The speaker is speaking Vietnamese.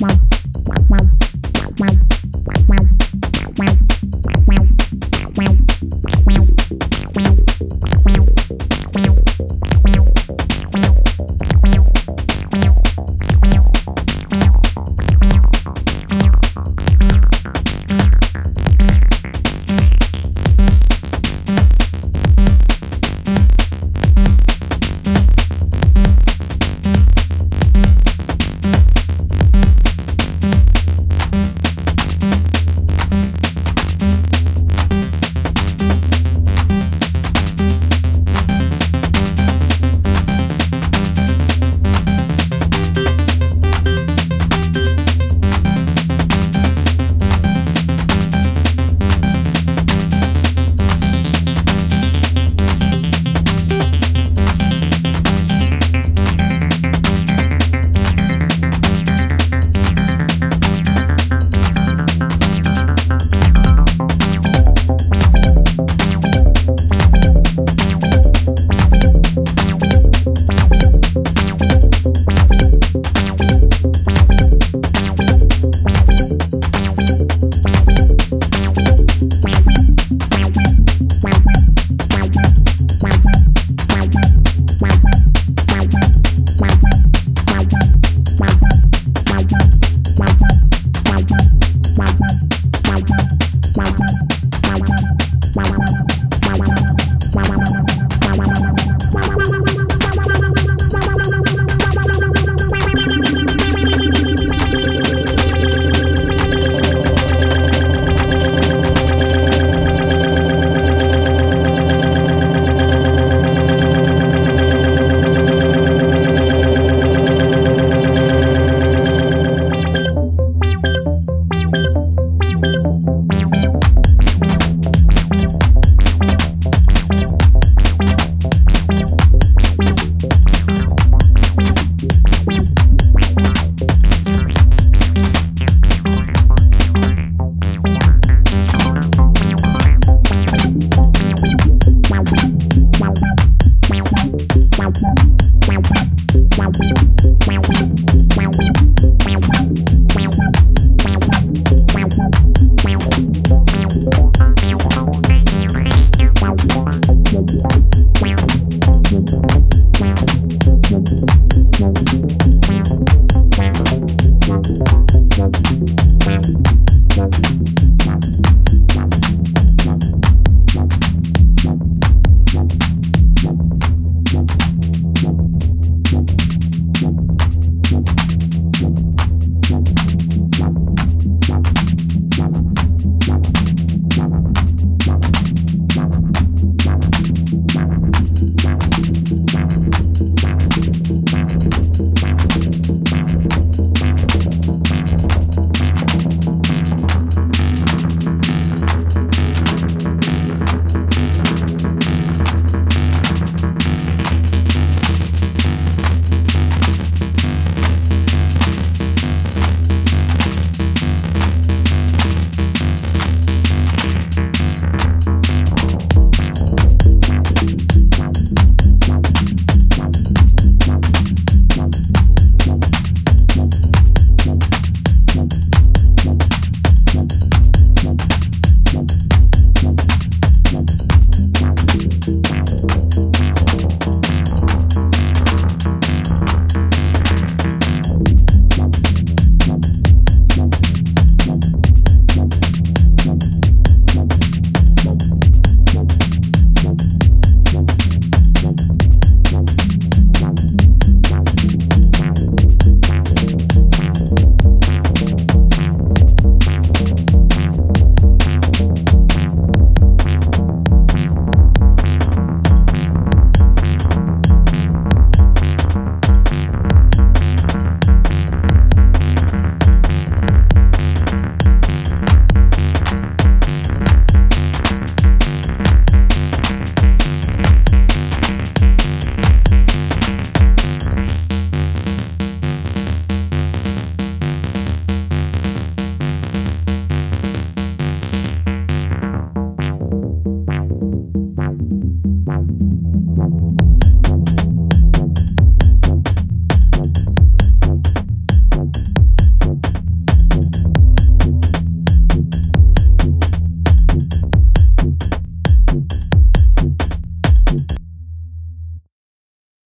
Wow.